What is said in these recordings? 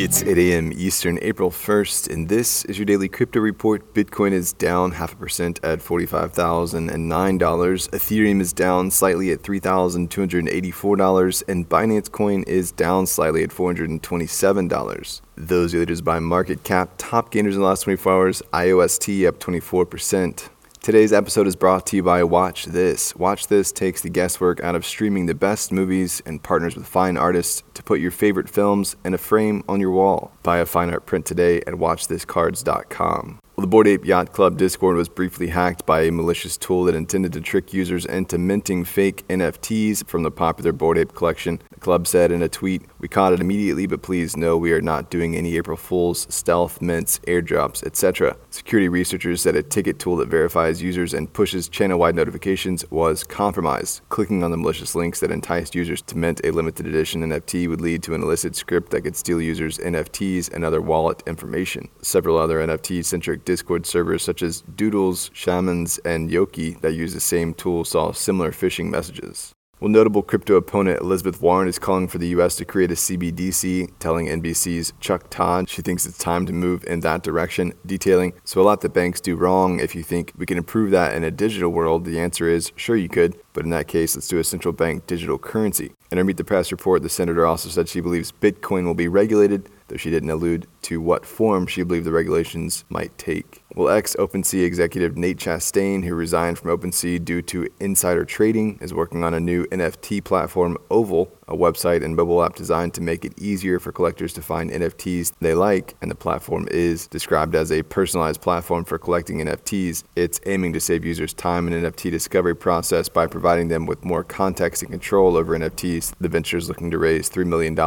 It's 8 a.m. Eastern, April 1st, and this is your daily crypto report. Bitcoin is down half a percent at $45,009. Ethereum is down slightly at $3,284, and Binance Coin is down slightly at $427. Those are leaders by market cap. Top gainers in the last 24 hours IOST up 24%. Today's episode is brought to you by Watch This. Watch This takes the guesswork out of streaming the best movies and partners with fine artists to put your favorite films in a frame on your wall. Buy a fine art print today at watchthiscards.com. Well, the Bored Ape Yacht Club Discord was briefly hacked by a malicious tool that intended to trick users into minting fake NFTs from the popular Bored Ape collection. The club said in a tweet, We caught it immediately, but please know we are not doing any April Fools, stealth, mints, airdrops, etc. Security researchers said a ticket tool that verifies users and pushes channel wide notifications was compromised. Clicking on the malicious links that enticed users to mint a limited edition NFT would lead to an illicit script that could steal users' NFTs and other wallet information. Several other NFT centric Discord servers such as Doodles, Shamans, and Yoki that use the same tool saw similar phishing messages. Well, notable crypto opponent Elizabeth Warren is calling for the U.S. to create a CBDC, telling NBC's Chuck Todd she thinks it's time to move in that direction, detailing, So, a lot that banks do wrong. If you think we can improve that in a digital world, the answer is sure you could, but in that case, let's do a central bank digital currency. In her Meet the Press report, the senator also said she believes Bitcoin will be regulated, though she didn't allude to what form she believed the regulations might take. Well, ex OpenSea executive Nate Chastain, who resigned from OpenSea due to insider trading, is working on a new NFT platform, Oval, a website and mobile app designed to make it easier for collectors to find NFTs they like, and the platform is described as a personalized platform for collecting NFTs. It's aiming to save users time in NFT discovery process by providing them with more context and control over NFTs. The venture is looking to raise $3 million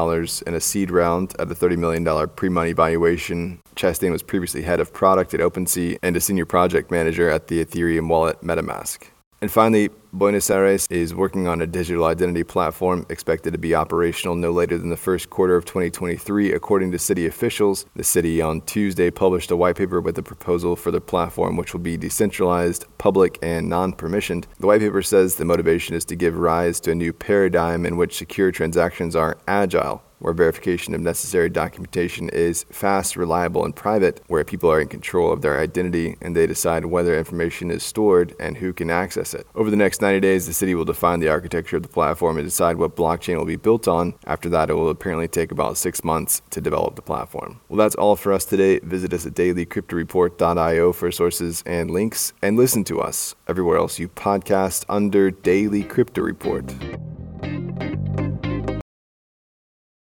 in a seed round at a $30 million pre-money valuation. Chastain was previously head of product at OpenSea and a senior project manager at the Ethereum wallet MetaMask. And finally, Buenos Aires is working on a digital identity platform expected to be operational no later than the first quarter of 2023, according to city officials. The city on Tuesday published a white paper with a proposal for the platform, which will be decentralized, public, and non permissioned. The white paper says the motivation is to give rise to a new paradigm in which secure transactions are agile, where verification of necessary documentation is fast, reliable, and private, where people are in control of their identity and they decide whether information is stored and who can access it. Over the next 90 days, the city will define the architecture of the platform and decide what blockchain will be built on. After that, it will apparently take about six months to develop the platform. Well, that's all for us today. Visit us at dailycryptoreport.io for sources and links, and listen to us everywhere else you podcast under Daily Crypto Report.